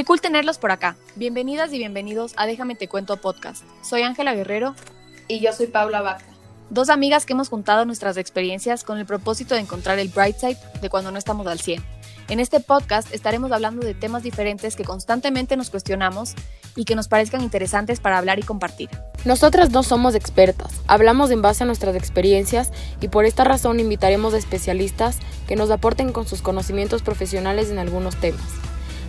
Qué cool tenerlos por acá. Bienvenidas y bienvenidos a Déjame Te Cuento Podcast. Soy Ángela Guerrero. Y yo soy Paula Vaca. Dos amigas que hemos juntado nuestras experiencias con el propósito de encontrar el bright side de cuando no estamos al 100. En este podcast estaremos hablando de temas diferentes que constantemente nos cuestionamos y que nos parezcan interesantes para hablar y compartir. Nosotras no somos expertas, hablamos en base a nuestras experiencias y por esta razón invitaremos a especialistas que nos aporten con sus conocimientos profesionales en algunos temas.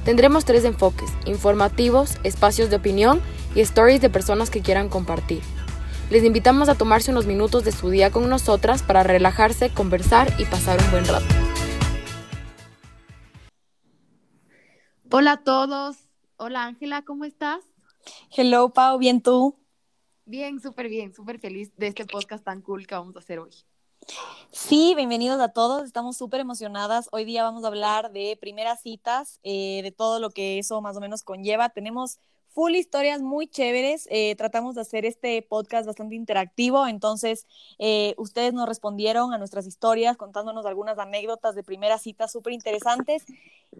Tendremos tres enfoques, informativos, espacios de opinión y stories de personas que quieran compartir. Les invitamos a tomarse unos minutos de su día con nosotras para relajarse, conversar y pasar un buen rato. Hola a todos. Hola Ángela, ¿cómo estás? Hello, Pau, ¿bien tú? Bien, súper bien, súper feliz de este podcast tan cool que vamos a hacer hoy. Sí, bienvenidos a todos. Estamos súper emocionadas. Hoy día vamos a hablar de primeras citas, eh, de todo lo que eso más o menos conlleva. Tenemos full historias muy chéveres. Eh, tratamos de hacer este podcast bastante interactivo, entonces eh, ustedes nos respondieron a nuestras historias contándonos algunas anécdotas de primeras citas súper interesantes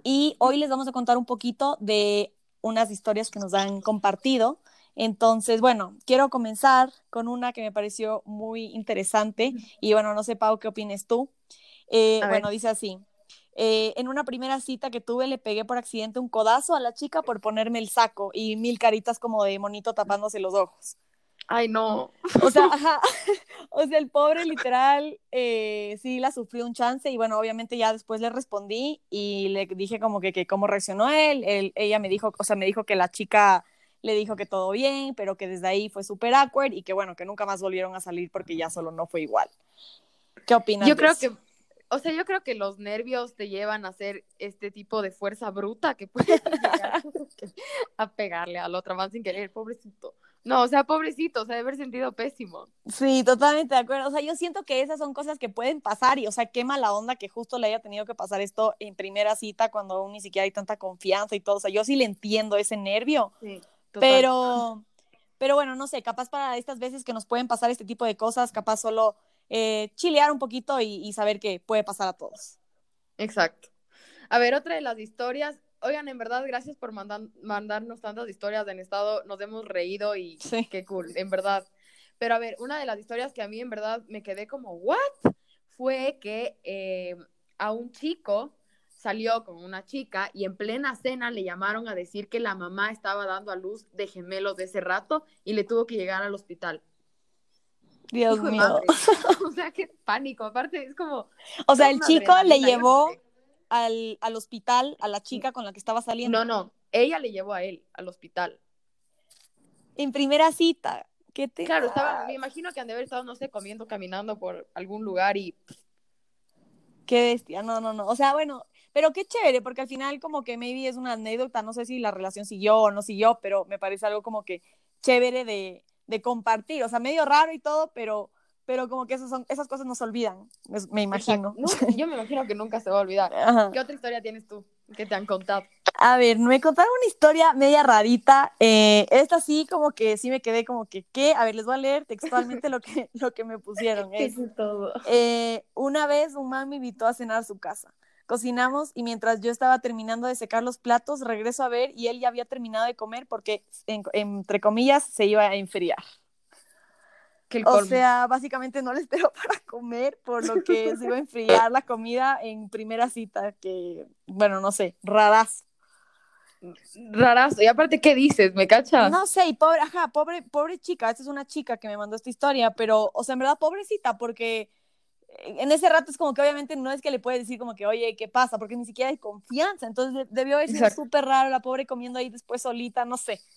y hoy les vamos a contar un poquito de unas historias que nos han compartido. Entonces, bueno, quiero comenzar con una que me pareció muy interesante y bueno, no sé, Pau, ¿qué opines tú? Eh, bueno, dice así. Eh, en una primera cita que tuve le pegué por accidente un codazo a la chica por ponerme el saco y mil caritas como de monito tapándose los ojos. Ay, no. O sea, ajá. O sea, el pobre literal eh, sí la sufrió un chance y bueno, obviamente ya después le respondí y le dije como que, que cómo reaccionó él. él. Ella me dijo, o sea, me dijo que la chica le dijo que todo bien, pero que desde ahí fue súper awkward y que bueno, que nunca más volvieron a salir porque ya solo no fue igual. ¿Qué opinas? Yo creo que, o sea, yo creo que los nervios te llevan a hacer este tipo de fuerza bruta que puede llegar a pegarle al otro más sin querer, pobrecito. No, o sea, pobrecito, o sea, haber sentido pésimo. Sí, totalmente de acuerdo. O sea, yo siento que esas son cosas que pueden pasar y, o sea, qué mala onda que justo le haya tenido que pasar esto en primera cita cuando aún ni siquiera hay tanta confianza y todo. O sea, yo sí le entiendo ese nervio. Sí. Pero, pero bueno, no sé, capaz para estas veces que nos pueden pasar este tipo de cosas, capaz solo eh, chilear un poquito y, saber que puede pasar a todos. Exacto. A ver, otra de las historias, oigan, en verdad, gracias por mandarnos tantas historias en estado, nos hemos reído y qué cool, en verdad. Pero a ver, una de las historias que a mí en verdad me quedé como, ¿what? Fue que eh, a un chico salió con una chica y en plena cena le llamaron a decir que la mamá estaba dando a luz de gemelos de ese rato y le tuvo que llegar al hospital. Dios mío. o sea, qué pánico. Aparte, es como. O sea, el chico le llevó al, al, hospital a la chica con la que estaba saliendo. No, no. Ella le llevó a él al hospital. En primera cita. ¿Qué te claro, estaba, me imagino que han de haber estado, no sé, comiendo, caminando por algún lugar y. Qué bestia. No, no, no. O sea, bueno, pero qué chévere, porque al final como que maybe es una anécdota, no sé si la relación siguió o no siguió, pero me parece algo como que chévere de, de compartir, o sea, medio raro y todo, pero, pero como que esas, son, esas cosas no se olvidan, me imagino. yo me imagino que nunca se va a olvidar. ¿Qué otra historia tienes tú que te han contado? A ver, me contaron una historia media rarita. Eh, esta sí, como que sí me quedé como que, ¿qué? A ver, les voy a leer textualmente lo que, lo que me pusieron. Es, todo. Eh, una vez un man me invitó a cenar a su casa. Cocinamos y mientras yo estaba terminando de secar los platos, regreso a ver y él ya había terminado de comer porque, entre comillas, se iba a enfriar. O sea, básicamente no le esperó para comer, por lo que se iba a enfriar la comida en primera cita, que, bueno, no sé, raras. Rarazo. Y aparte, ¿qué dices? ¿Me cachas? No sé, y pobre, ajá, pobre, pobre chica, esta es una chica que me mandó esta historia, pero, o sea, en verdad, pobrecita, porque en ese rato es como que obviamente no es que le puede decir como que, oye, ¿qué pasa? Porque ni siquiera hay confianza. Entonces debió haber sido súper raro la pobre comiendo ahí después solita, no sé.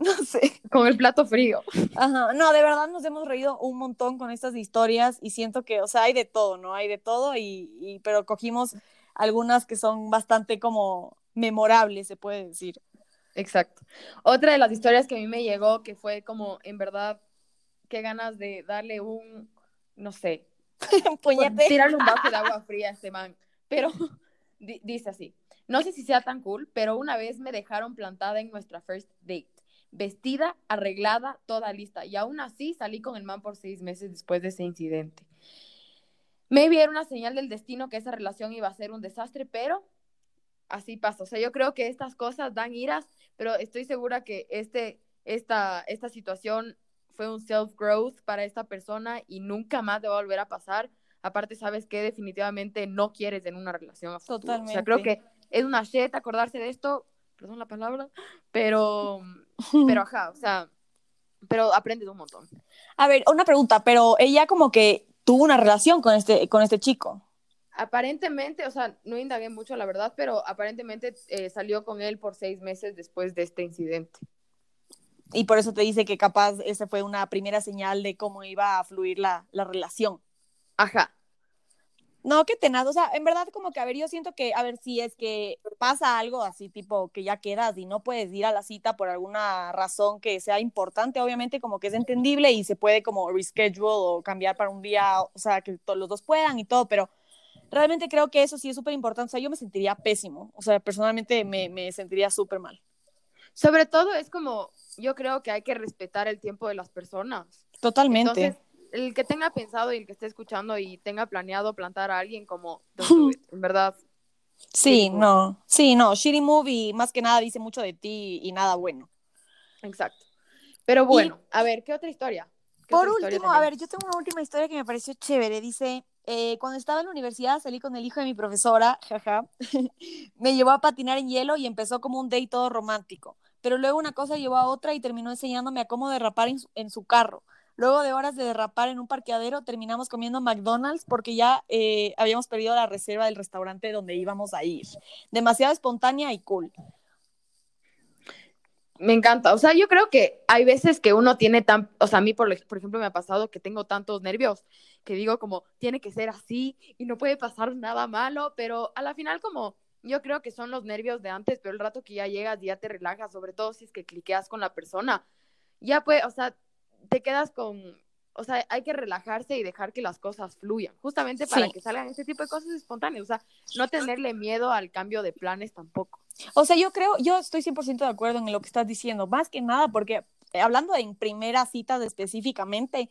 No sé. Con el plato frío. Ajá. No, de verdad nos hemos reído un montón con estas historias y siento que, o sea, hay de todo, ¿no? Hay de todo y, y pero cogimos algunas que son bastante como memorables, se puede decir. Exacto. Otra de las historias que a mí me llegó, que fue como, en verdad, qué ganas de darle un, no sé, tirarle un vaso de agua fría a este man. Pero dice así, no sé si sea tan cool, pero una vez me dejaron plantada en nuestra first date, vestida, arreglada, toda lista, y aún así salí con el man por seis meses después de ese incidente. Me era una señal del destino que esa relación iba a ser un desastre, pero así pasa. O sea, yo creo que estas cosas dan iras, pero estoy segura que este, esta, esta situación fue un self-growth para esta persona y nunca más te va a volver a pasar. Aparte, sabes que definitivamente no quieres en una relación. Totalmente. O sea, creo que es una shit acordarse de esto, perdón la palabra, pero, pero ajá, o sea, pero aprendes un montón. A ver, una pregunta, pero ella como que tuvo una relación con este, con este chico. Aparentemente, o sea, no indagué mucho la verdad, pero aparentemente eh, salió con él por seis meses después de este incidente. Y por eso te dice que capaz esa fue una primera señal de cómo iba a fluir la, la relación. Ajá. No, qué tenaz. O sea, en verdad, como que, a ver, yo siento que, a ver, si es que pasa algo así, tipo, que ya quedas y no puedes ir a la cita por alguna razón que sea importante, obviamente, como que es entendible y se puede como reschedule o cambiar para un día, o sea, que todos los dos puedan y todo, pero realmente creo que eso sí es súper importante. O sea, yo me sentiría pésimo. O sea, personalmente me, me sentiría súper mal. Sobre todo es como, yo creo que hay que respetar el tiempo de las personas. Totalmente el que tenga pensado y el que esté escuchando y tenga planeado plantar a alguien como en verdad. Sí, no, sí, no, Shitty Movie más que nada dice mucho de ti y nada bueno. Exacto. Pero bueno, a ver, ¿qué otra historia? por último, a ver, yo tengo una última historia que me pareció chévere. Dice, eh, cuando estaba en la universidad salí con el hijo de mi profesora, jaja, me llevó a patinar en hielo y empezó como un date todo romántico. Pero luego una cosa llevó a otra y terminó enseñándome a cómo derrapar en su carro. Luego de horas de derrapar en un parqueadero, terminamos comiendo McDonald's porque ya eh, habíamos perdido la reserva del restaurante donde íbamos a ir. Demasiado espontánea y cool. Me encanta. O sea, yo creo que hay veces que uno tiene tan, o sea, a mí, por, por ejemplo, me ha pasado que tengo tantos nervios que digo como, tiene que ser así y no puede pasar nada malo, pero a la final como, yo creo que son los nervios de antes, pero el rato que ya llegas ya te relajas, sobre todo si es que cliqueas con la persona, ya puede, o sea, te quedas con, o sea, hay que relajarse y dejar que las cosas fluyan, justamente para que salgan ese tipo de cosas espontáneas, o sea, no tenerle miedo al cambio de planes tampoco. O sea, yo creo, yo estoy 100% de acuerdo en lo que estás diciendo, más que nada porque eh, hablando en primera cita específicamente,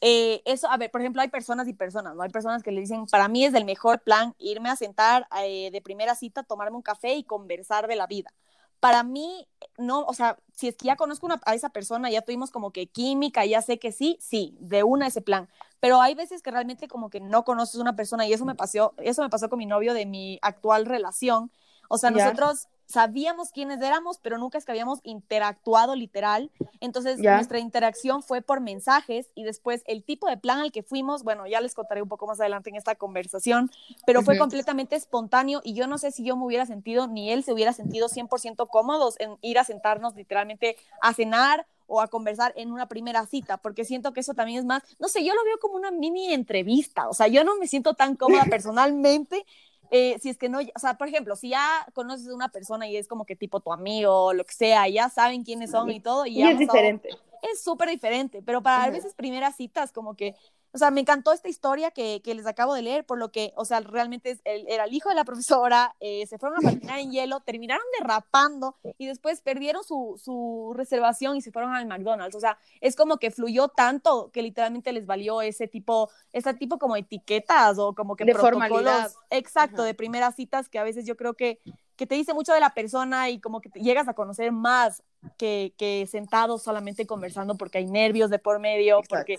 eh, eso, a ver, por ejemplo, hay personas y personas, ¿no? Hay personas que le dicen, para mí es el mejor plan irme a sentar eh, de primera cita, tomarme un café y conversar de la vida para mí, no, o sea, si es que ya conozco a esa persona, ya tuvimos como que química, ya sé que sí, sí, de una ese plan. Pero hay veces que realmente como que no conoces a una persona y eso me pasó, eso me pasó con mi novio de mi actual relación. O sea, nosotros sabíamos quiénes éramos, pero nunca es que habíamos interactuado literal. Entonces, nuestra interacción fue por mensajes y después el tipo de plan al que fuimos, bueno, ya les contaré un poco más adelante en esta conversación, pero fue completamente espontáneo y yo no sé si yo me hubiera sentido, ni él se hubiera sentido 100% cómodos en ir a sentarnos literalmente a cenar o a conversar en una primera cita, porque siento que eso también es más, no sé, yo lo veo como una mini entrevista, o sea, yo no me siento tan cómoda personalmente eh, si es que no, o sea, por ejemplo, si ya conoces a una persona y es como que tipo tu amigo o lo que sea, ya saben quiénes son y todo. Y, y es diferente. es súper diferente, pero para a veces primeras citas como que o sea, me encantó esta historia que, que, les acabo de leer, por lo que, o sea, realmente es, era el hijo de la profesora, eh, se fueron a patinar en hielo, terminaron derrapando y después perdieron su, su, reservación y se fueron al McDonald's. O sea, es como que fluyó tanto que literalmente les valió ese tipo, ese tipo como etiquetas o como que de protocolos. Exacto, de primeras citas que a veces yo creo que, que te dice mucho de la persona y como que llegas a conocer más que, que sentado solamente conversando porque hay nervios de por medio, porque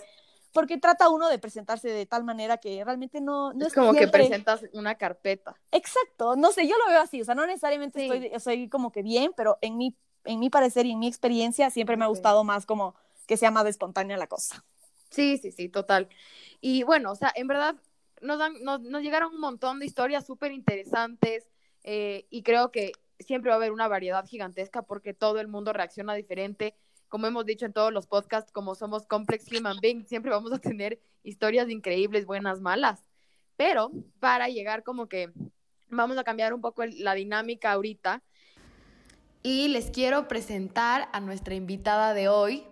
porque trata uno de presentarse de tal manera que realmente no, no es, como que presentas una carpeta. Exacto, no sé, yo lo veo así, o sea, no necesariamente estoy, soy como que bien, pero en mi, en mi parecer y en mi experiencia siempre me ha gustado más como que sea más espontánea la cosa. Sí, sí, sí, total. Y bueno, o sea, en verdad nos, dan, nos, llegaron un montón de historias súper interesantes eh, y creo que siempre va a haber una variedad gigantesca porque todo el mundo reacciona diferente como hemos dicho en todos los podcasts, como somos complex human beings, siempre vamos a tener historias increíbles, buenas, malas. Pero para llegar como que vamos a cambiar un poco la dinámica ahorita. Y les quiero presentar a nuestra invitada de hoy.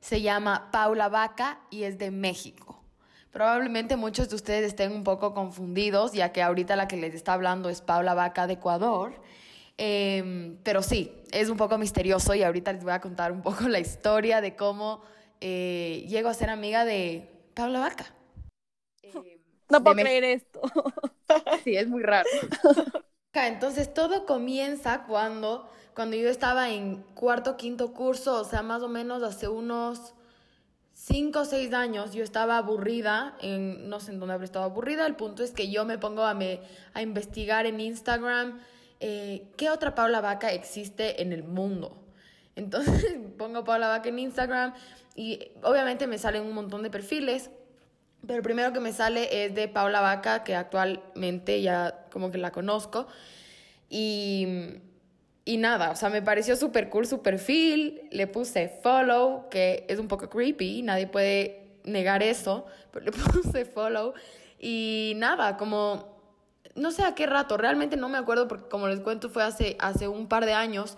Se llama Paula Vaca y es de México. Probablemente muchos de ustedes estén un poco confundidos, ya que ahorita la que les está hablando es Paula Vaca de Ecuador. Em, pero sí, es un poco misterioso y ahorita les voy a contar un poco la historia de cómo eh, llego a ser amiga de Pablo Vaca. Em, no puedo creer esto. sí, es muy raro. Entonces todo comienza cuando, cuando yo estaba en cuarto, quinto curso, o sea, más o menos hace unos cinco o seis años yo estaba aburrida, en, no sé en dónde habré estado aburrida, el punto es que yo me pongo a, me, a investigar en Instagram eh, qué otra Paula Vaca existe en el mundo. Entonces pongo Paula Vaca en Instagram y obviamente me salen un montón de perfiles, pero el primero que me sale es de Paula Vaca, que actualmente ya como que la conozco. Y, y nada, o sea, me pareció súper cool su perfil, le puse follow, que es un poco creepy, nadie puede negar eso, pero le puse follow. Y nada, como no sé a qué rato, realmente no me acuerdo porque como les cuento fue hace, hace un par de años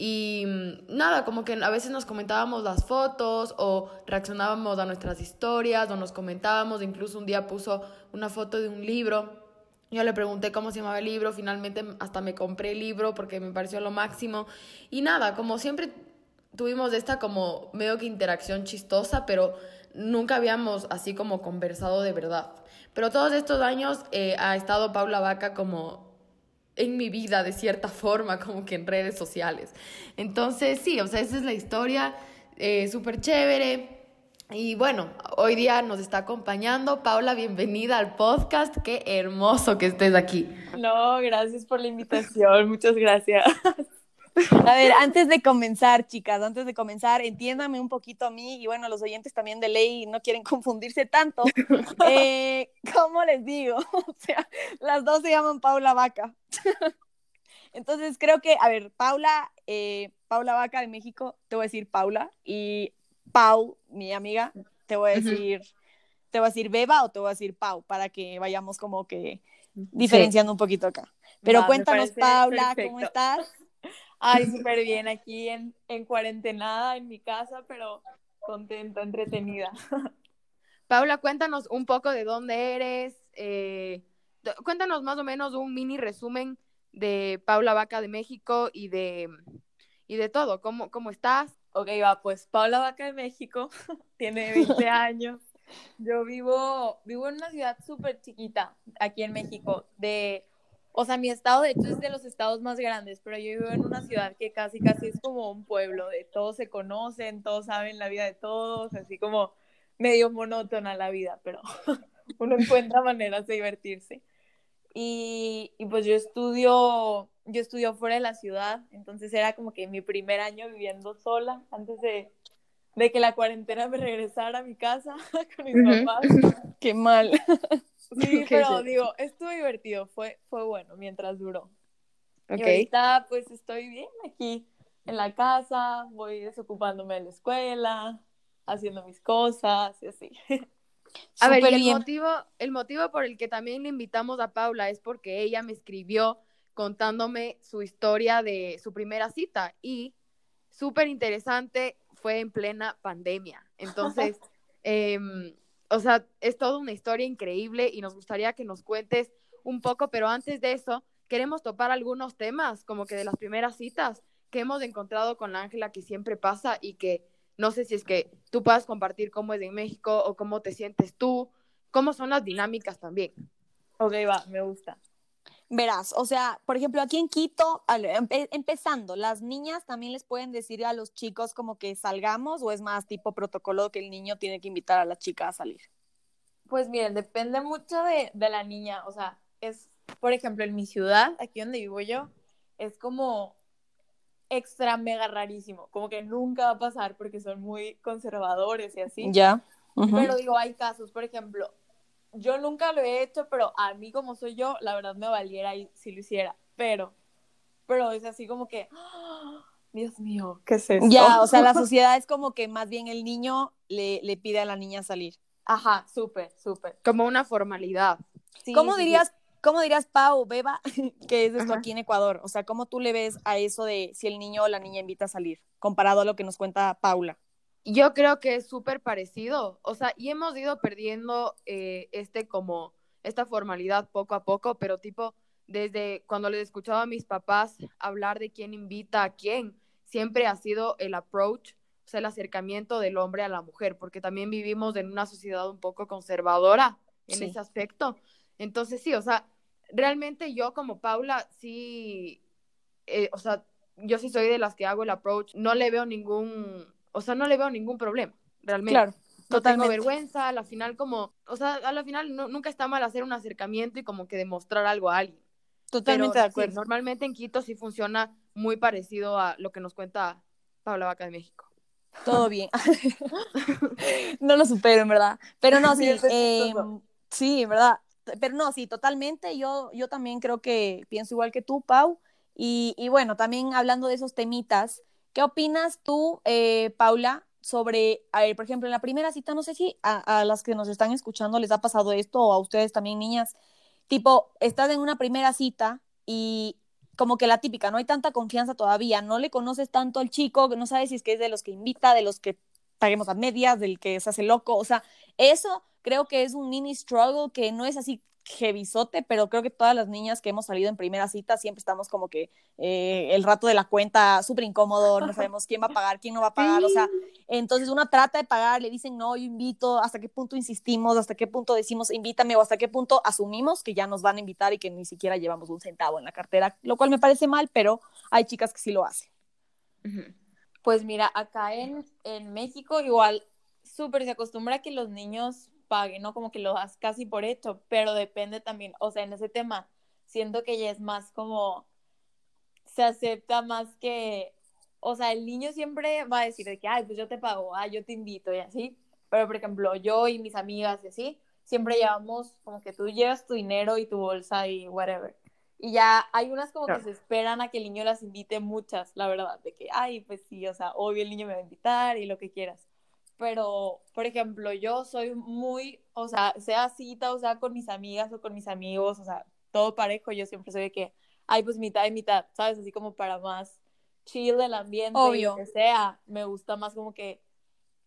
y mm, nada, como que a veces nos comentábamos las fotos o reaccionábamos a nuestras historias o nos comentábamos, incluso un día puso una foto de un libro. Yo le pregunté cómo se llamaba el libro, finalmente hasta me compré el libro porque me pareció lo máximo. Y nada, como siempre tuvimos esta como medio que interacción chistosa, pero nunca habíamos así como conversado de verdad. Pero todos estos años eh, ha estado Paula Vaca como en mi vida de cierta forma, como que en redes sociales. Entonces, sí, o sea, esa es la historia, eh, súper chévere. Y bueno, hoy día nos está acompañando Paula, bienvenida al podcast, qué hermoso que estés aquí. No, gracias por la invitación, muchas gracias. A ver, antes de comenzar, chicas, antes de comenzar, entiéndame un poquito a mí y bueno, los oyentes también de ley no quieren confundirse tanto. Eh, ¿Cómo les digo? O sea, las dos se llaman Paula Vaca. Entonces creo que, a ver, Paula, eh, Paula Vaca de México, te voy a decir Paula y Pau, mi amiga, te voy a decir, te voy a decir Beba o te voy a decir Pau para que vayamos como que diferenciando un poquito acá. Pero cuéntanos, Paula, ¿cómo estás? Ay, súper bien, aquí en, en cuarentenada en mi casa, pero contenta, entretenida. Paula, cuéntanos un poco de dónde eres, eh, cuéntanos más o menos un mini resumen de Paula Vaca de México y de, y de todo, ¿Cómo, ¿cómo estás? Ok, va, pues Paula Vaca de México tiene 20 años. Yo vivo, vivo en una ciudad súper chiquita aquí en México, de o sea, mi estado de hecho es de los estados más grandes, pero yo vivo en una ciudad que casi, casi es como un pueblo, de todos se conocen, todos saben la vida de todos, así como medio monótona la vida, pero uno encuentra maneras de divertirse. Y, y, pues yo estudio, yo estudio fuera de la ciudad, entonces era como que mi primer año viviendo sola, antes de, de que la cuarentena me regresara a mi casa con mis papás. Qué mal. Sí, pero digo, estuvo divertido, fue, fue bueno mientras duró. Okay. Y ahorita pues estoy bien aquí en la casa, voy desocupándome de la escuela, haciendo mis cosas y así. A ver, el motivo, el motivo por el que también le invitamos a Paula es porque ella me escribió contándome su historia de su primera cita y súper interesante, fue en plena pandemia. Entonces, eh, o sea, es toda una historia increíble y nos gustaría que nos cuentes un poco, pero antes de eso, queremos topar algunos temas, como que de las primeras citas que hemos encontrado con la Ángela que siempre pasa y que no sé si es que tú puedas compartir cómo es en México o cómo te sientes tú, cómo son las dinámicas también. Ok, va, me gusta. Verás, o sea, por ejemplo, aquí en Quito, empezando, las niñas también les pueden decir a los chicos como que salgamos o es más tipo protocolo que el niño tiene que invitar a la chica a salir. Pues miren, depende mucho de, de la niña, o sea, es, por ejemplo, en mi ciudad, aquí donde vivo yo, es como extra mega rarísimo, como que nunca va a pasar porque son muy conservadores y así. Ya. Pero digo, hay casos, por ejemplo, yo nunca lo he hecho, pero a mí como soy yo, la verdad me valiera si lo hiciera, pero, pero es así como que, ¡ah! Dios mío, ¿qué es eso? Ya, o sea, la sociedad es como que más bien el niño le, le pide a la niña salir. Ajá, súper, súper. Como una formalidad. ¿Cómo dirías, cómo dirías, Pau, Beba, que es esto aquí en Ecuador? O sea, ¿cómo tú le ves a eso de si el niño o la niña invita a salir, comparado a lo que nos cuenta Paula? Yo creo que es súper parecido, o sea, y hemos ido perdiendo eh, este como, esta formalidad poco a poco, pero tipo, desde cuando les escuchaba a mis papás hablar de quién invita a quién, siempre ha sido el approach, o sea, el acercamiento del hombre a la mujer, porque también vivimos en una sociedad un poco conservadora en ese aspecto. Entonces, sí, o sea, realmente yo como Paula, sí, eh, o sea, yo sí soy de las que hago el approach, no le veo ningún, o sea, no le veo ningún problema, realmente. Claro. No tengo vergüenza, a la final como, o sea, a la final nunca está mal hacer un acercamiento y como que demostrar algo a alguien. Totalmente de acuerdo. normalmente en Quito sí funciona muy parecido a lo que nos cuenta Paula Vaca de México. Todo bien. no lo supero, en verdad. Pero no, sí, eh, sí, en verdad. Pero no, sí, totalmente. Yo, yo también creo que pienso igual que tú, Pau. Y, y bueno, también hablando de esos temitas, ¿qué opinas tú, eh, Paula, sobre, a ver, por ejemplo, en la primera cita, no sé si a, a, las que nos están escuchando les ha pasado esto o a ustedes también, niñas, tipo, estás en una primera cita y como que la típica, no hay tanta confianza todavía, no le conoces tanto al chico, no sabes si es que es de los que invita, de los que paguemos a medias, del que se hace loco, o sea, eso creo que es un mini struggle que no es así jevisote, pero creo que todas las niñas que hemos salido en primera cita siempre estamos como que eh, el rato de la cuenta súper incómodo, no sabemos quién va a pagar, quién no va a pagar, o sea, entonces una trata de pagar, le dicen no, yo invito, hasta qué punto insistimos, hasta qué punto decimos invítame o hasta qué punto asumimos que ya nos van a invitar y que ni siquiera llevamos un centavo en la cartera, lo cual me parece mal, pero hay chicas que sí lo hacen. Pues mira, acá en, en México igual súper se acostumbra que los niños pague, ¿no? Como que lo das casi por hecho, pero depende también, o sea, en ese tema, siento que ya es más como, se acepta más que, o sea, el niño siempre va a decir de que, ay, pues yo te pago, ay, yo te invito y así, pero por ejemplo, yo y mis amigas y así, siempre llevamos como que tú llevas tu dinero y tu bolsa y whatever. Y ya hay unas como que se esperan a que el niño las invite muchas, la verdad, de que, ay, pues sí, o sea, obvio el niño me va a invitar y lo que quieras pero, por ejemplo, yo soy muy, o sea, sea cita, o sea, con mis amigas o con mis amigos, o sea, todo parejo, yo siempre soy de que, ay, pues mitad y mitad, ¿sabes? Así como para más chill el ambiente, Obvio. que sea, me gusta más como que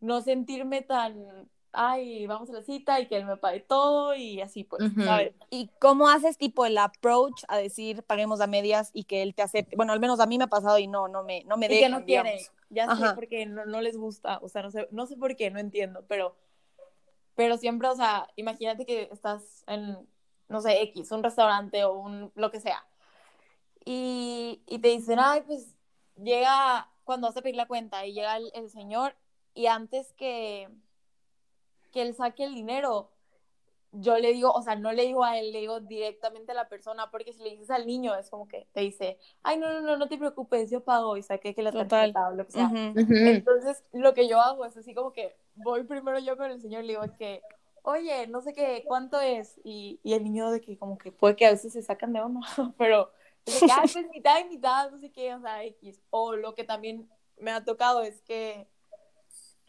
no sentirme tan ay, vamos a la cita y que él me pague todo y así pues, ¿sabes? ¿Y cómo haces tipo el approach a decir paguemos a medias y que él te acepte? Bueno, al menos a mí me ha pasado y no, no me, no me y que no quiere, ya sé porque no, no, les gusta, o sea, no sé, no sé por qué, no entiendo, pero, pero siempre, o sea, imagínate que estás en, no sé, X, un restaurante o un, lo que sea, y, y te dicen, ay, pues llega, cuando vas a pedir la cuenta y llega el señor y antes que que él saque el dinero, yo le digo, o sea, no le digo a él, le digo directamente a la persona, porque si le dices al niño, es como que te dice, ay, no, no, no, no te preocupes, yo pago y saqué que la tarjeta o lo que sea. Entonces, lo que yo hago es así como que voy primero yo con el señor, le digo que, oye, no sé qué, ¿cuánto es? Y, y el niño de que como que puede que a veces se sacan de uno, pero es que, ay, pues mitad y mitad, no sé qué, o sea, X. O lo que también me ha tocado es que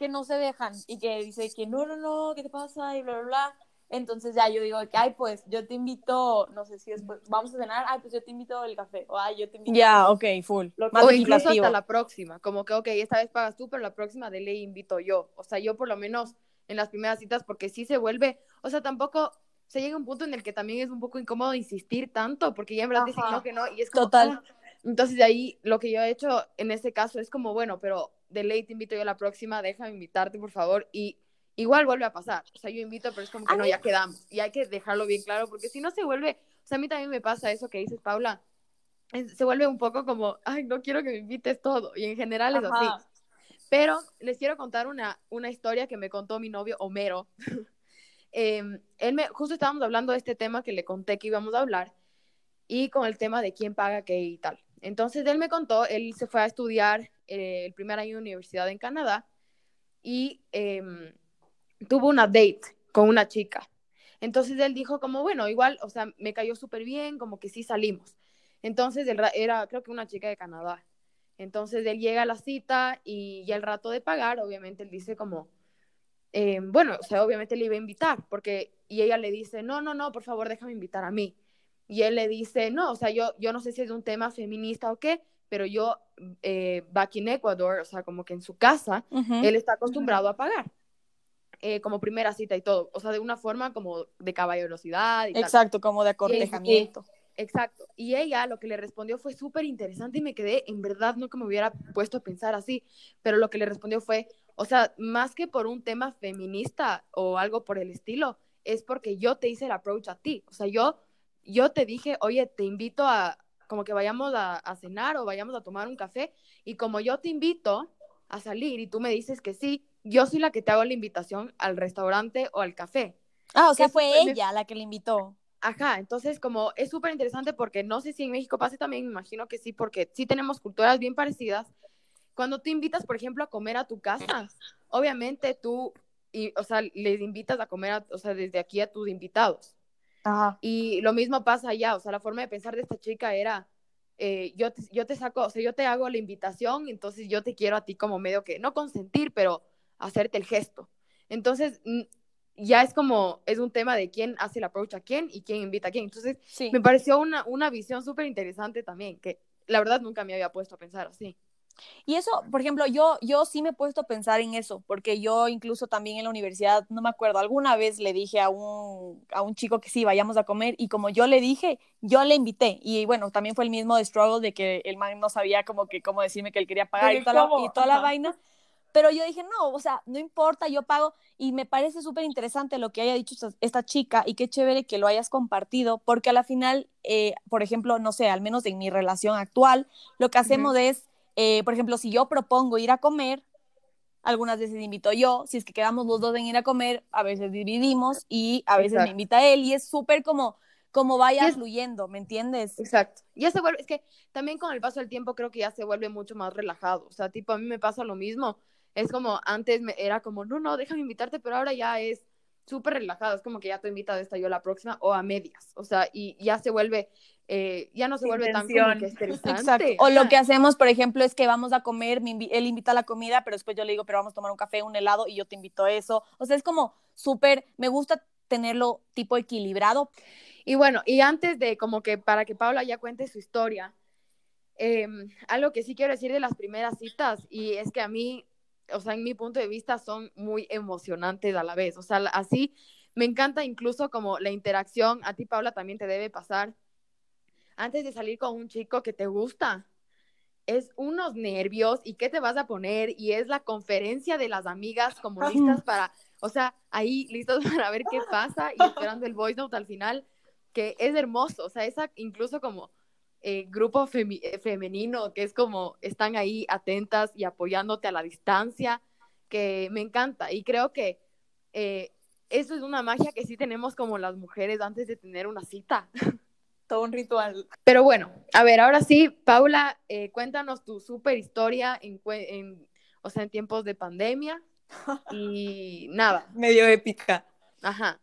que no se dejan y que dice que no, no, no, ¿qué te pasa? Y bla, bla, bla. Entonces ya yo digo que, ay, pues yo te invito, no sé si después vamos a cenar, ay, pues yo te invito el café, o ay, yo te invito. Ya, ok, full. o incluso hasta la próxima, como que, ok, esta vez pagas tú, pero la próxima de ley invito yo. O sea, yo por lo menos en las primeras citas, porque sí se vuelve, o sea, tampoco se llega a un punto en el que también es un poco incómodo insistir tanto, porque ya en verdad dicen no, que no, y es como, Total. Ah". Entonces de ahí lo que yo he hecho en este caso es como, bueno, pero de ley te invito yo a la próxima, déjame invitarte, por favor, y igual vuelve a pasar. O sea, yo invito, pero es como que no, ya quedamos. Y hay que dejarlo bien claro, porque si no se vuelve, o sea, a mí también me pasa eso que dices, Paula, se vuelve un poco como, ay, no quiero que me invites todo, y en general es así. Pero les quiero contar una, una historia que me contó mi novio Homero. Em, él me, justo estábamos hablando de este tema que le conté que íbamos a hablar, y con el tema de quién paga qué y tal. Entonces él me contó, él se fue a estudiar eh, el primer año de universidad en Canadá y em, tuvo una date con una chica. Entonces él dijo como, bueno, igual, o sea, me cayó súper bien, como que sí salimos. Entonces él era, creo que una chica de Canadá. Entonces él llega a la cita y ya el rato de pagar, obviamente él dice como, em, bueno, o sea, obviamente le iba a invitar, porque, y ella le dice, no, no, no, por favor, déjame invitar a mí. Y él le dice, no, o sea, yo, yo no sé si es un tema feminista o qué, pero yo, eh, back in Ecuador, o sea, como que en su casa, él está acostumbrado a pagar. Eh, como primera cita y todo, o sea, de una forma como de caballerosidad. Y exacto, como de acortejamiento. exacto. Y ella lo que le respondió fue súper interesante y me quedé, en verdad, no que me hubiera puesto a pensar así, pero lo que le respondió fue, o sea, más que por un tema feminista o algo por el estilo, es porque yo te hice el approach a ti. O sea, yo yo te dije, oye, te invito a, como que vayamos a, a, cenar o vayamos a tomar un café, y como yo te invito a salir y tú me dices que sí, yo soy la que te hago la invitación al restaurante o al café. Ah, o sea, fue ella la que le invitó. Ajá, entonces como es súper interesante porque no sé si en México pase también, me imagino que sí, porque sí tenemos culturas bien parecidas. Cuando tú invitas, por ejemplo, a comer a tu casa, obviamente tú, y, o sea, les invitas a comer, o sea, desde aquí a tus invitados. Ajá. Y lo mismo pasa allá, o sea, la forma de pensar de esta chica era, eh, yo, te, yo te saco, o sea, yo te hago la invitación, entonces yo te quiero a ti como medio que, no consentir, pero hacerte el gesto. Entonces, ya es como, es un tema de quién hace el approach a quién y quién invita a quién. Entonces, me pareció una, una visión súper interesante también, que la verdad nunca me había puesto a pensar así. Y eso, por ejemplo, yo, yo sí me he puesto a pensar en eso, porque yo incluso también en la universidad, no me acuerdo, alguna vez le dije a un, a un chico que sí, vayamos a comer, y como yo le dije, yo le invité, y bueno, también fue el mismo de struggle de que el man no sabía como que cómo decirme que él quería pagar y toda, la, y toda la vaina, pero yo dije, no, o sea, no importa, yo pago. Y me parece súper interesante lo que haya dicho esta, chica y qué chévere que lo hayas compartido, porque a la final, eh, por ejemplo, no sé, al menos en mi relación actual, lo que hacemos es, eh, por ejemplo, si yo propongo ir a comer, algunas veces invito yo, si es que quedamos los dos en ir a comer, a veces dividimos y a veces me invita él y es súper como como vaya fluyendo, ¿me entiendes? Exacto. Ya se vuelve, es que también con el paso del tiempo creo que ya se vuelve mucho más relajado. O sea, tipo, a mí me pasa lo mismo es como antes me, era como, no, no, déjame invitarte, pero ahora ya es súper relajado, es como que ya te invito a esta yo la próxima o a medias, o sea, y ya se vuelve, eh, ya no se vuelve tan como que estresante. O lo que hacemos, por ejemplo, es que vamos a comer, él invita a la comida, pero después yo le digo, pero vamos a tomar un café, un helado y yo te invito a eso, o sea, es como súper, me gusta tenerlo tipo equilibrado. Y bueno, y antes de como que para que Paula ya cuente su historia, em, algo que sí quiero decir de las primeras citas, y es que a mí o sea, en mi punto de vista son muy emocionantes a la vez. O sea, así me encanta incluso como la interacción, a ti Paula también te debe pasar, antes de salir con un chico que te gusta, es unos nervios y qué te vas a poner y es la conferencia de las amigas como listas para, o sea, ahí listos para ver qué pasa y esperando el voice note al final, que es hermoso, o sea, esa incluso como eh, grupo eh, femenino que es como están ahí atentas y apoyándote a la distancia, que me encanta. Y creo que eh, eso es una magia que sí tenemos como las mujeres antes de tener una cita. Todo un ritual. Pero bueno, a ver, ahora sí, Paula, cuéntanos tu super historia en, en, o sea, en tiempos de pandemia. Y nada. Medio épica. Ajá.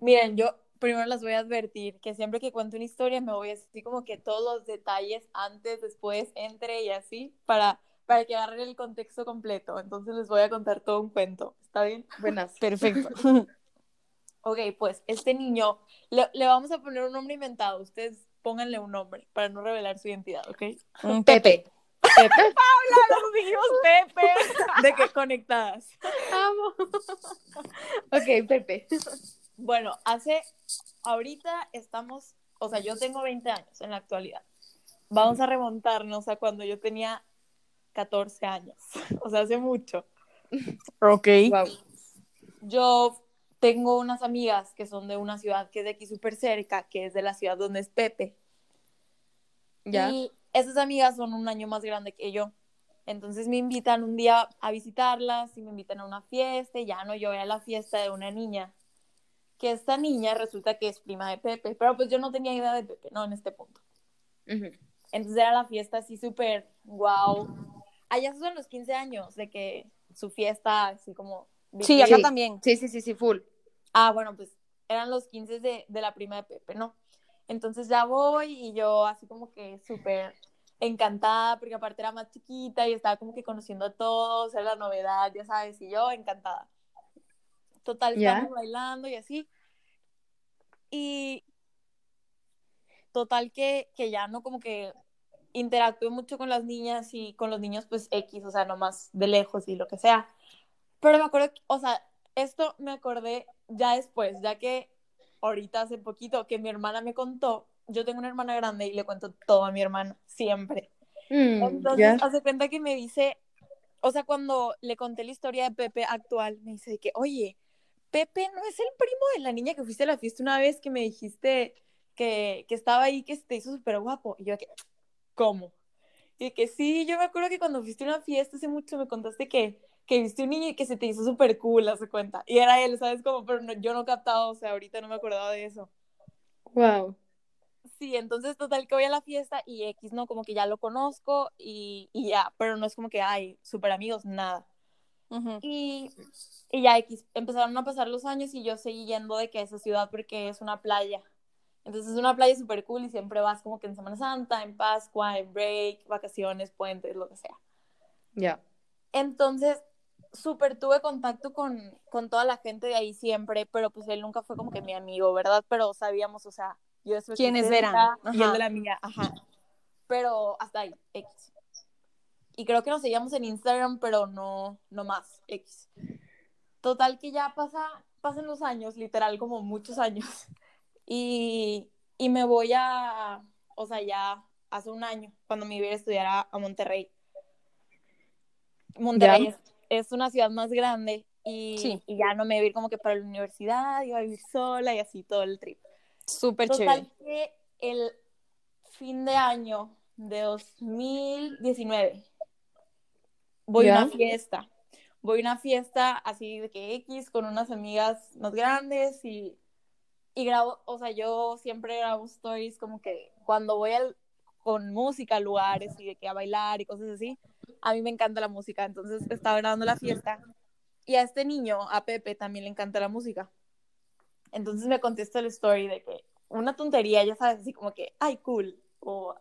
Miren, yo primero las voy a advertir que siempre que cuento una historia me voy así como que todos los detalles antes, después, entre y así para, para que agarren el contexto completo. Entonces les voy a contar todo un cuento. ¿Está bien? Buenas. Perfecto. ok, pues este niño, le, le, vamos a poner un nombre inventado. Ustedes pónganle un nombre para no revelar su identidad, ¿ok? Pepe. Pepe. Paula, los dijimos Pepe. De que conectadas. Amo. ok, Pepe. Bueno, hace, ahorita estamos, o sea, yo tengo 20 años en la actualidad. Vamos a remontarnos a cuando yo tenía 14 años, o sea, hace mucho. Ok. Yo tengo unas amigas que son de una ciudad que es de aquí súper cerca, que es de la ciudad donde es Pepe. ¿Ya? Y esas amigas son un año más grande que yo. Entonces me invitan un día a visitarlas y me invitan a una fiesta y ya no, yo voy a la fiesta de una niña que esta niña resulta que es prima de Pepe, pero pues yo no tenía idea de Pepe, ¿no? En este punto. Entonces era la fiesta así súper, wow. Allá son los 15 años de que su fiesta así como... Sí, acá también. Sí, sí, sí, sí, full. Ah, bueno, pues eran los 15 de, de la prima de Pepe, ¿no? Entonces ya voy y yo así como que súper encantada, porque aparte era más chiquita y estaba como que conociendo a todos, era la novedad, ya sabes, y yo encantada. Total, estamos bailando y así. Y total que, que ya no como que interactué mucho con las niñas y con los niños pues X, o sea, nomás de lejos y lo que sea. Pero me acuerdo, o sea, esto me acordé ya después, ya que ahorita hace poquito que mi hermana me contó, yo tengo una hermana grande y le cuento todo a mi hermana, siempre. Mm, Entonces, hace cuenta que me dice, o sea, cuando le conté la historia de Pepe actual, me dice que, oye, Pepe no es el primo de la niña que fuiste a la fiesta una vez que me dijiste que, que estaba ahí, que te hizo súper guapo. Y yo, que, ¿cómo? Y que sí, yo me acuerdo que cuando fuiste a una fiesta hace mucho me contaste que, que viste un niño y que se te hizo súper cool, hace cuenta. Y era él, ¿sabes? Como, pero no, yo no captaba, o sea, ahorita no me acordaba de eso. Wow. Sí, entonces total que voy a la fiesta y X, ¿no? Como que ya lo conozco y, y ya, pero no es como que, ay, súper amigos, nada. Y, y ya X, empezaron a pasar los años y yo seguí yendo de que a esa ciudad porque es una playa. Entonces es una playa súper cool y siempre vas como que en Semana Santa, en Pascua, en break, vacaciones, puentes, lo que sea. Ya. Entonces, súper tuve contacto con, con toda la gente de ahí siempre, pero pues él nunca fue como que mi amigo, ¿verdad? Pero sabíamos, o sea, yo su ¿Quiénes eran? Y él de la mía, ajá. Pero hasta ahí, X. Y creo que nos seguíamos en Instagram, pero no, no más, X. Total que ya pasa, pasan los años, literal como muchos años. Y, y me voy a, o sea, ya hace un año, cuando me iba a estudiar a, a Monterrey. Monterrey es, es, una ciudad más grande y, sí. y, ya no me iba a ir como que para la universidad, iba a vivir sola y así todo el trip. Súper Total chévere. que el fin de año de 2019 voy a una fiesta. Voy a una fiesta así de que X con unas amigas más grandes y, y grabo, o sea, yo siempre grabo stories como que cuando voy al, con música a lugares y de que a bailar y cosas así, a mí me encanta la música, entonces estaba grabando la fiesta y a este niño, a Pepe, también le encanta la música. Entonces me contesta el story de que una tontería, ya sabes, así como que, ay, cool, o...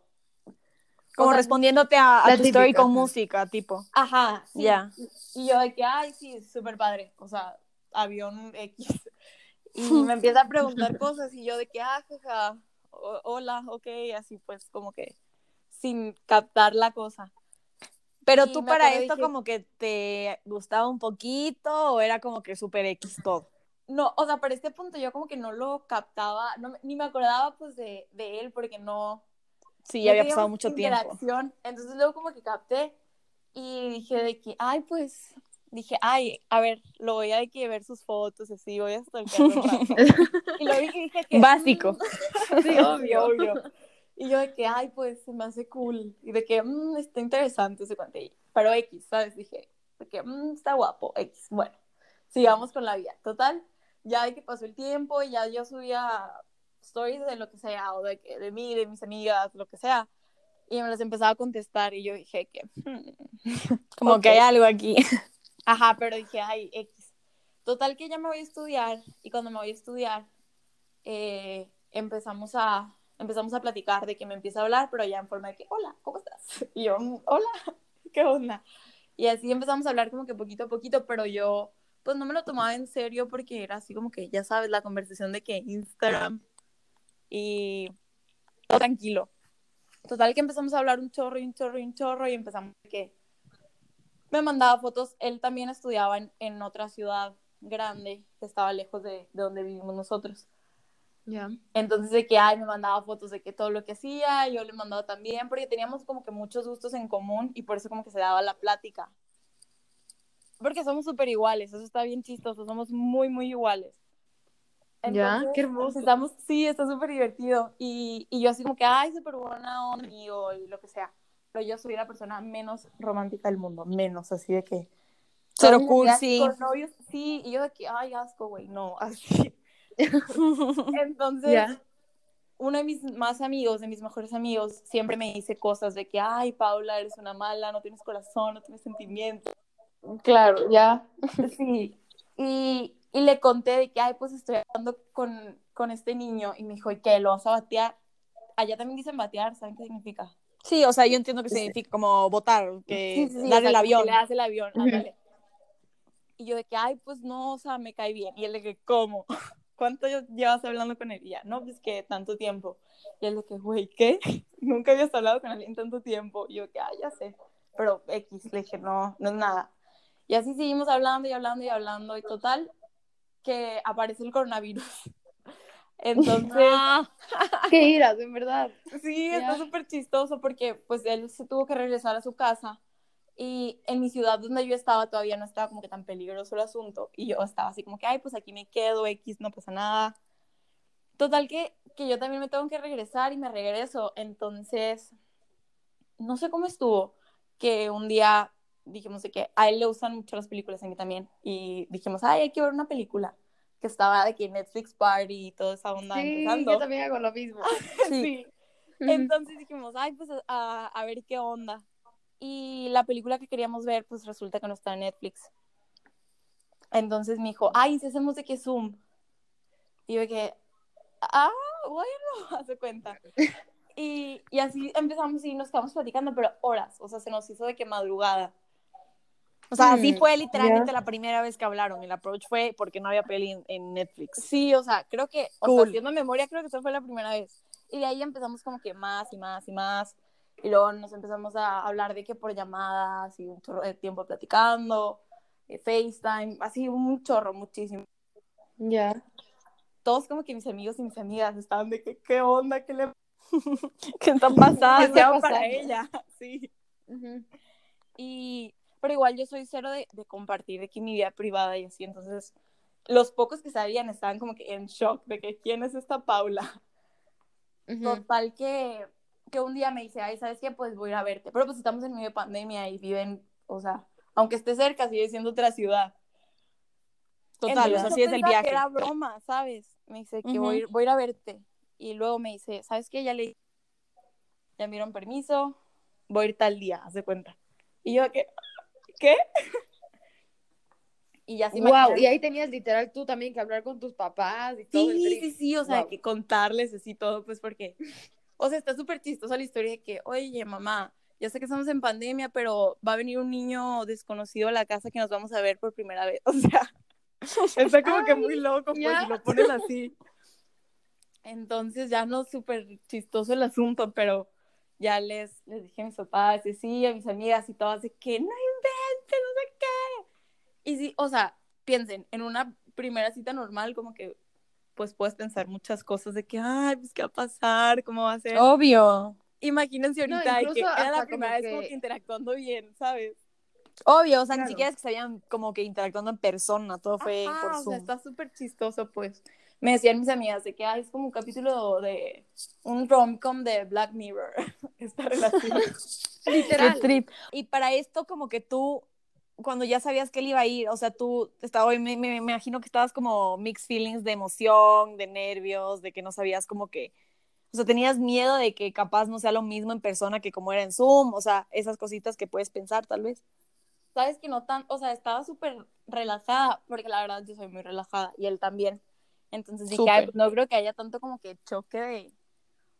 Como o sea, respondiéndote a, a tu story con música, tipo. Ajá, sí. Ya. Y yo de que, ay, sí, súper padre, o sea, avión X. Y me empieza a preguntar cosas y yo de que, ah, jaja, o- hola, ok, así pues como que sin captar la cosa. Pero Y tú para esto dije- como que te gustaba un poquito o era como que súper X todo. No, o sea, para este punto yo como que no lo captaba, no, me- ni me acordaba pues de, de él porque no, Sí, ya había pasado mucho tiempo. interacción. Entonces luego como que capté y dije de que, ay, pues, dije, ay, a ver, lo voy a de que ver sus fotos, así, voy a rato. Y lo vi y dije que... Básico. mm, sí, obvio, obvio. Y yo de que, ay, pues, se me hace cool. Y de que, mmm, está interesante ese. Y- Pero X, ¿sabes? Dije, de que, mmm, está guapo, X. Bueno, sigamos con la vida. Total, ya de que pasó el tiempo y ya yo subía stories de lo que sea, o de, de mí, de mis amigas, lo que sea. Y me las empezaba a contestar y yo dije que, hmm, Como Ok. que hay algo aquí. Ajá, pero dije, ay, X. Total que ya me voy a estudiar y cuando me voy a estudiar eh, empezamos a empezamos a platicar de que me empieza a hablar, pero ya en forma de que, hola, ¿cómo estás? Y yo, "Mm, hola, ¿qué onda? Y así empezamos a hablar como que poquito a poquito, pero yo pues no me lo tomaba en serio porque era así como que, ya sabes, la conversación de que Instagram y todo tranquilo. Total que empezamos a hablar un chorro y un chorro y un chorro y empezamos que me mandaba fotos. Él también estudiaba en, en otra ciudad grande que estaba lejos de, de donde vivimos nosotros. Ya. Entonces de que, ay, me mandaba fotos de que todo lo que hacía, yo le mandaba también, porque teníamos como que muchos gustos en común y por eso como que se daba la plática. Porque somos súper iguales, eso está bien chistoso, somos muy, muy iguales. Ya, qué hermoso. Estamos, sí, está súper divertido. Y, y yo así como que, ay, súper buena onda, y lo que sea. Pero yo soy la persona menos romántica del mundo, menos, así de que... Amigas cursi. Con novios, sí, y yo de que, ay, asco, güey, no, así. Entonces, Ya. uno de mis más amigos, de mis mejores amigos, siempre me dice cosas de que, ay, Paula, eres una mala, no tienes corazón, no tienes sentimientos. Claro, ya. Sí. Y, y le conté de que, ay, pues estoy hablando con, con este niño. Y me dijo, ¿y qué? ¿Lo vas a batear? Allá también dicen batear, ¿saben qué significa? Sí, o sea, yo entiendo que significa como votar, que Sí, sí, darle el avión. que Le das el avión, Ujú. ándale. Y yo de que, ay, pues no, o sea, me cae bien. Y él de que, ¿cómo? ¿Cuánto llevas hablando con él? Y ya, no, pues que tanto tiempo. Y él de que, güey, ¿qué? Nunca habías hablado con alguien tanto tiempo. Y yo que, ah, ya sé. Pero X, le dije, no, no es nada. Y así seguimos hablando y hablando y hablando. Y total, que aparece el coronavirus. Entonces, Ah, Qué iras, en verdad. Sí, Ya. está súper chistoso porque pues él se tuvo que regresar a su casa y en mi ciudad donde yo estaba todavía no estaba como que tan peligroso el asunto y yo estaba así como que, ay, pues aquí me quedo, X, no pasa nada. Total que, que yo también me tengo que regresar y me regreso. Entonces, no sé cómo estuvo, que un día dijimos de que a él le gustan mucho las películas, a mí también. Y dijimos, ay, hay que ver una película. Que estaba de que Netflix Party y toda esa onda sí, yo también hago lo mismo. sí. Entonces dijimos, ay, pues a, a, ver qué onda. Y la película que queríamos ver, pues resulta que no está en Netflix. Entonces me dijo, ay, si hacemos de que Zoom. Y yo que, ah, bueno, hace cuenta. Y, y así empezamos y nos quedamos platicando, pero horas, o sea, se nos hizo de que madrugada. O sea, así mm, fue literalmente la primera vez que hablaron. El approach fue porque no había peli en, Netflix. Sí, o sea, creo que, o sea, haciendo memoria, creo que esa fue la primera vez. Y de ahí empezamos como que más y más y más. Y luego nos empezamos a hablar de que por llamadas y un chorro de tiempo platicando, eh, FaceTime, así un chorro, muchísimo. Ya. Todos como que mis amigos y mis amigas estaban de que, ¿qué onda? ¿Qué le ¿Qué está pasando? ¿Qué para ella? Sí. Y, pero igual yo soy cero de, de compartir de que mi vida privada y así, entonces los pocos que sabían estaban como que en shock de que quién es esta Paula. Total que, que un día me dice, ay, ¿sabes qué? Pues voy a ir a verte. Pero pues estamos en medio de pandemia y viven, o sea, aunque esté cerca, sigue siendo otra ciudad. Total, o sea, sí es el viaje. era broma, ¿sabes? Me dice que voy, voy a ir a verte. Y luego me dice, ¿sabes qué? Ya le ya me dieron permiso, voy a ir tal día, hace cuenta. Y yo, ¿qué? ¿Qué? Y ya sí Wow, y ahí tenías literal tú también que hablar con tus papás y todo. Sí, sí, sí, o sea, que contarles así todo, pues porque, o sea, está súper chistosa la historia de que, oye, mamá, ya sé que estamos en pandemia, pero va a venir un niño desconocido a la casa que nos vamos a ver por primera vez. O sea, está como que muy loco, pues, si lo pones así. Entonces ya no súper chistoso el asunto, pero ya les, les dije a mis papás, y sí, a mis amigas y todas, de que no inventen, no sé qué. Y sí, o sea, piensen, en una primera cita normal, como que, pues puedes pensar muchas cosas de que, ay, pues qué va a pasar, cómo va a ser. Obvio. Imagínense ahorita que era la primera vez como que interactuando bien, ¿sabes? Obvio, o sea, ni siquiera es que se habían como que interactuando en persona, todo fue por Zoom. O sea, está súper chistoso, pues. Me decían mis amigas de que ay, es como un capítulo de un rom-com de Black Mirror, esta relación. Literal. Trip. Y para esto, como que tú cuando ya sabías que él iba a ir, o sea, tú estaba, me, me, me, imagino que estabas como mixed feelings de emoción, de nervios, de que no sabías como que, o sea, tenías miedo de que capaz no sea lo mismo en persona que como era en Zoom, o sea, esas cositas que puedes pensar tal vez. Sabes que no tan, o sea, estaba súper relajada, porque la verdad yo soy muy relajada y él también. Entonces dije, no creo que haya tanto como que choque de,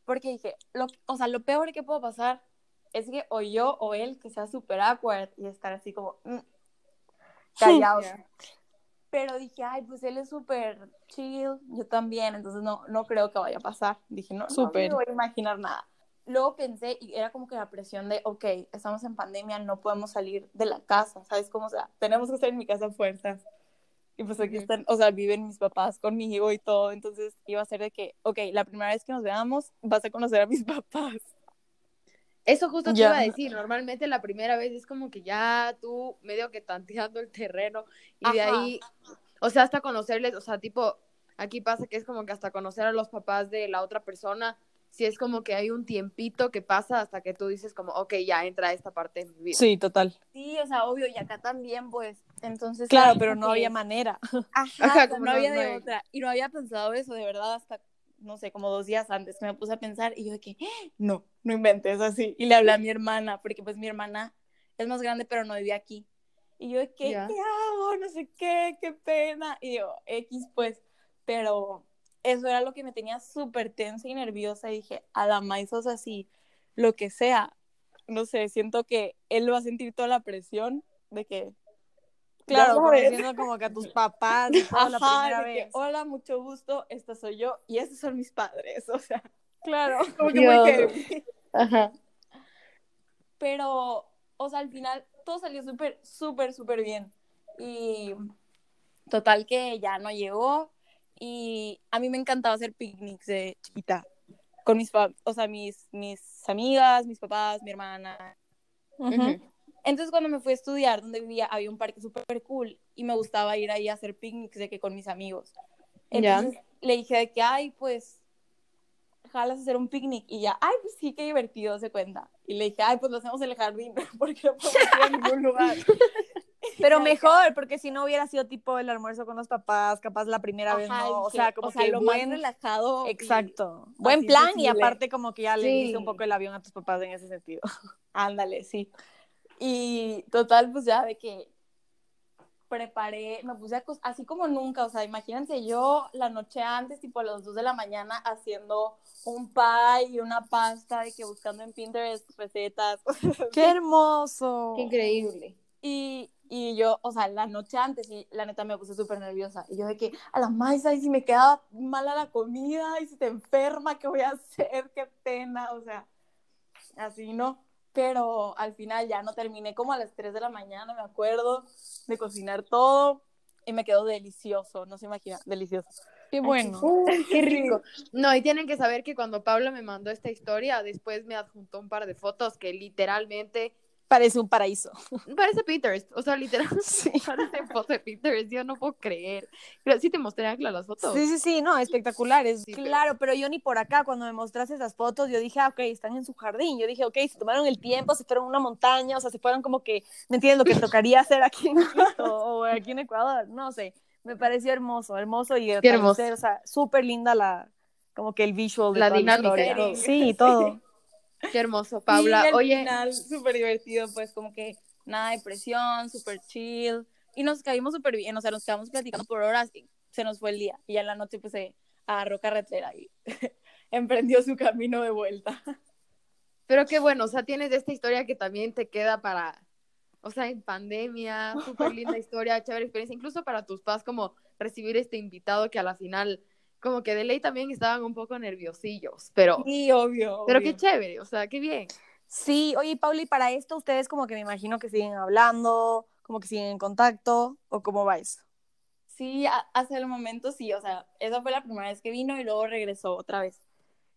porque dije, lo, o sea, lo peor que puedo pasar es que o yo o él que sea súper awkward y estar así como mm, callado. Pero dije, ay, pues él es súper chill, yo también, entonces no, no creo que vaya a pasar. Dije, no, no me voy a imaginar nada. Luego pensé y era como que la presión de, ok, estamos en pandemia, no podemos salir de la casa, ¿sabes cómo? O sea, tenemos que estar en mi casa a fuerzas. Y pues aquí están, o sea, viven mis papás conmigo y todo, entonces iba a ser de que, ok, la primera vez que nos veamos vas a conocer a mis papás. Eso justo te iba a decir, normalmente la primera vez es como que ya tú medio que tanteando el terreno y de ahí, o sea, hasta conocerles, o sea, tipo, aquí pasa que es como que hasta conocer a los papás de la otra persona, si es como que hay un tiempito que pasa hasta que tú dices como, ok, ya entra esta parte de mi vida. Sí, total. Sí, o sea, obvio, y acá también, pues, entonces... Claro, pero no había manera. Ajá, como no, había de otra. Y no había pensado eso, de verdad, hasta no sé, como dos días antes que me puse a pensar y yo de que, no, no inventes así. Y le hablé a mi hermana, porque pues mi hermana es más grande, pero no vive aquí. Y yo de que, ¿qué hago? No sé qué, qué pena. Y yo, X pues, pero eso era lo que me tenía súper tensa y nerviosa. Y dije, a la maíz, así, lo que sea, no sé, siento que él va a sentir toda la presión de que Claro, conociendo como que a tus papás y la primera vez. Hola, mucho gusto, esta soy yo y estos son mis padres, o sea. Claro. Como que muy Ajá. Pero, o sea, al final todo salió súper, súper, súper bien. Y total que ya no llegó y a mí me encantaba hacer picnics de chiquita con mis, o sea, mis, mis amigas, mis papás, mi hermana. Entonces cuando me fui a estudiar donde vivía había un parque súper cool y me gustaba ir ahí a hacer picnics de que con mis amigos. Entonces le dije de que, ay, pues, jalas hacer un picnic. Y ya, ay, pues sí, qué divertido, se cuenta. Y le dije, ay, pues lo hacemos en el jardín, porque no podemos ir a ningún lugar. Pero mejor, porque si no hubiera sido tipo el almuerzo con los papás, capaz la primera vez no, o sea, como que lo buen, más relajado. Exacto. Buen plan y aparte como que ya le diste un poco el avión a tus papás en ese sentido. Ándale, sí. Y total, pues ya de que preparé, me puse a así como nunca, o sea, imagínense yo la noche antes, tipo a las 2 de la mañana, haciendo un pie y una pasta, de que buscando en Pinterest recetas. ¡Qué hermoso! ¡Qué increíble! Y, y yo, o sea, la noche antes, y la neta me puse súper nerviosa. Y yo de que, a la maíz, y si me queda mala la comida, y si te enferma, ¿qué voy a hacer? ¡Qué pena! O sea, así no. Pero al final ya no terminé como a las 3 de la mañana, me acuerdo, de cocinar todo. Y me quedó delicioso, no se imagina, delicioso. Qué bueno. qué rico. No, y tienen que saber que cuando Pablo me mandó esta historia, después me adjuntó un par de fotos que literalmente parece un paraíso. Parece Pinterest, o sea, literalmente sí. parece foto de Pinterest, yo no puedo creer. Pero sí te mostré, Ángela, las fotos. Sí, sí, sí, no, espectaculares. claro, pero... yo ni por acá, cuando me mostraste esas fotos, yo dije, ah, ok, están en su jardín. Yo dije, ok, se tomaron el tiempo, se fueron a una montaña, o sea, se fueron como que, ¿me entiendes? Lo que tocaría hacer aquí en o aquí en Ecuador, no sé. Me pareció hermoso, hermoso y hermoso. o sea, súper linda la, como que el visual de la dinámica. Sí, todo. Qué hermoso, Paula. Y Oye, final súper divertido, pues como que nada de presión, súper chill. Y nos caímos súper bien, o sea, nos quedamos platicando por horas y se nos fue el día. Y ya en la noche pues se agarró carretera y emprendió su camino de vuelta. Pero qué bueno, o sea, tienes esta historia que también te queda para, o sea, en pandemia, súper linda historia, chévere experiencia, incluso para tus padres como recibir este invitado que a la final como que de ley también estaban un poco nerviosillos, pero... Sí, obvio. Pero qué chévere, o sea, qué bien. Sí, oye, Pauli, para esto ustedes como que me imagino que siguen hablando, como que siguen en contacto, o cómo vais. Sí, hasta el momento sí, o sea, esa fue la primera vez que vino y luego regresó otra vez.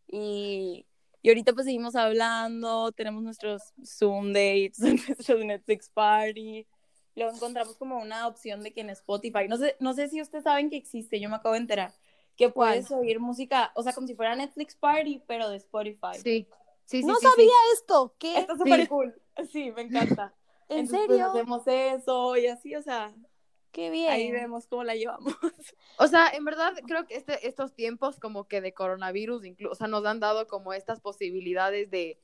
Y, y ahorita pues seguimos hablando, tenemos nuestros Zoom dates, nuestros Netflix party, luego encontramos como una opción de que en Spotify, no sé, no sé si ustedes saben que existe, yo me acabo de enterar, que puedes oír música, o sea, como si fuera Netflix Party, pero de Spotify. Sí, sí, sí. No sabía esto, ¿qué? Está súper cool. Sí, me encanta. ¿En pues, serio? hacemos eso y así, o sea. Qué bien. Ahí vemos cómo la llevamos. O sea, en verdad creo que este, estos tiempos como que de coronavirus, incluso, o sea, nos han dado como estas posibilidades de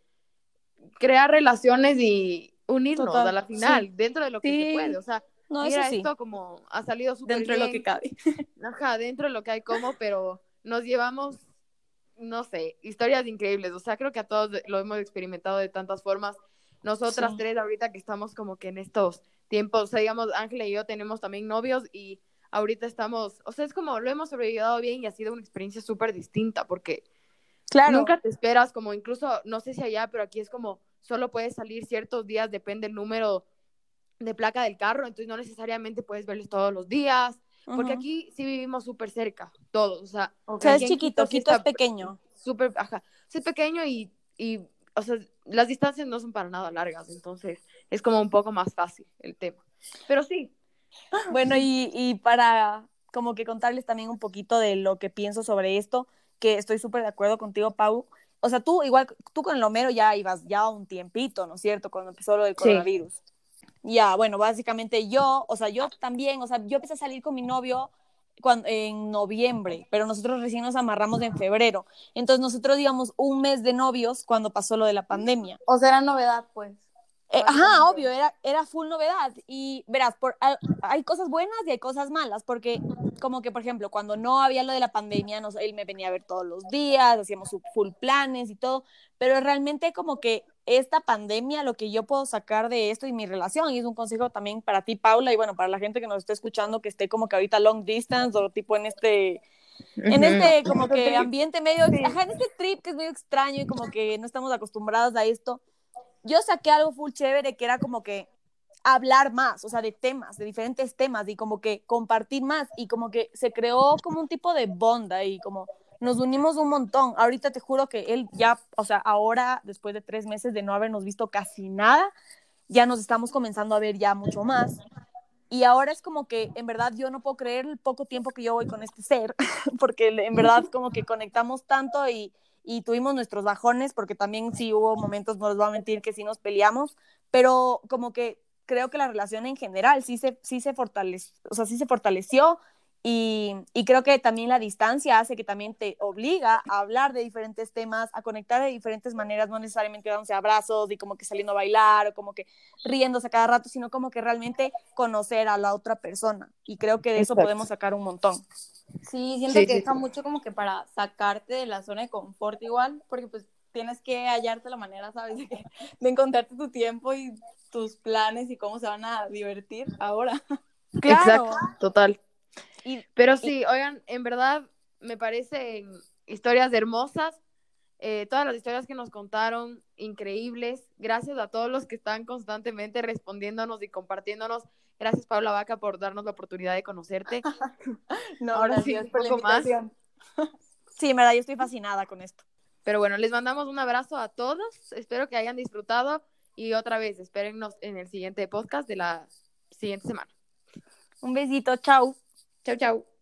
crear relaciones y unirnos a la final, dentro de lo que se puede. O sea, no, Mira, esto como ha salido súper Dentro de lo que cabe. Ajá, dentro de lo que hay como, pero nos llevamos, no sé, historias increíbles. O sea, creo que a todos lo hemos experimentado de tantas formas. Nosotras tres ahorita que estamos como que en estos tiempos, o sea, digamos, Ángela y yo tenemos también novios y ahorita estamos, o sea, es como lo hemos sobrevivido bien y ha sido una experiencia súper distinta porque claro. nunca te esperas, como incluso, no sé si allá, pero aquí es como solo puedes salir ciertos días, depende el número de placa del carro, entonces no necesariamente puedes verlos todos los días, porque aquí sí vivimos súper cerca, todos, o sea, o sea es chiquito, Quito es pequeño. Súper, ajá, es pequeño y, y, o sea, las distancias no son para nada largas, entonces es como un poco más fácil el tema. Pero sí. Bueno, y, y para como que contarles también un poquito de lo que pienso sobre esto, que estoy súper de acuerdo contigo, Pau. O sea, tú igual, tú con Lomero ya ibas ya un tiempito, ¿no es cierto? Cuando empezó lo del coronavirus. Ya, bueno, básicamente yo, o sea, yo también, o sea, yo empecé a salir con mi novio cuando, en noviembre, pero nosotros recién nos amarramos en febrero. Entonces nosotros íbamos un mes de novios cuando pasó lo de la pandemia. O sea, era novedad, pues. Eh, ajá, obvio, era, era full novedad. Y verás, por, hay cosas buenas y hay cosas malas, porque como que, por ejemplo, cuando no había lo de la pandemia, nos, él me venía a ver todos los días, hacíamos full planes y todo, pero realmente como que esta pandemia, lo que yo puedo sacar de esto y mi relación, y es un consejo también para ti, Paula, y bueno, para la gente que nos esté escuchando, que esté como que ahorita long distance o tipo en este en este como que ambiente medio, ajá, en este trip que es medio extraño y como que no estamos acostumbrados a esto, yo saqué algo full chévere que era como que hablar más, o sea, de temas, de diferentes temas y como que compartir más y como que se creó como un tipo de bonda y como nos unimos un montón. Ahorita te juro que él ya, o sea, ahora, después de tres meses de no habernos visto casi nada, ya nos estamos comenzando a ver ya mucho más. y ahora es como que en verdad yo no puedo creer el poco tiempo que yo voy con este ser, porque en verdad como que conectamos tanto y, y tuvimos nuestros bajones, porque también sí hubo momentos, no les voy a mentir, que sí nos peleamos, pero como que creo que la relación en general sí se, sí se, fortaleció, o sea, sí se fortaleció y, y, creo que también la distancia hace que también te obliga a hablar de diferentes temas, a conectar de diferentes maneras, no necesariamente dándose abrazos y como que saliendo a bailar o como que riéndose a cada rato, sino como que realmente conocer a la otra persona. Y creo que de eso podemos sacar un montón. Sí, siento que deja mucho como que para sacarte de la zona de confort igual, porque pues tienes que hallarte la manera, ¿sabes? De, de encontrarte tu tiempo y tus planes y cómo se van a divertir ahora. Claro. Exacto, total. Pero sí, oigan, en verdad me parecen historias hermosas. Eh, todas las historias que nos contaron, increíbles. Gracias a todos los que están constantemente respondiéndonos y compartiéndonos. Gracias, Paula Vaca, por darnos la oportunidad de conocerte. no, Ahora sí, un poco más. Sí, en verdad, yo estoy fascinada con esto. Pero bueno, les mandamos un abrazo a todos. Espero que hayan disfrutado. Y otra vez, espérennos en el siguiente podcast de la siguiente semana. Un besito, chao. Chao, chao.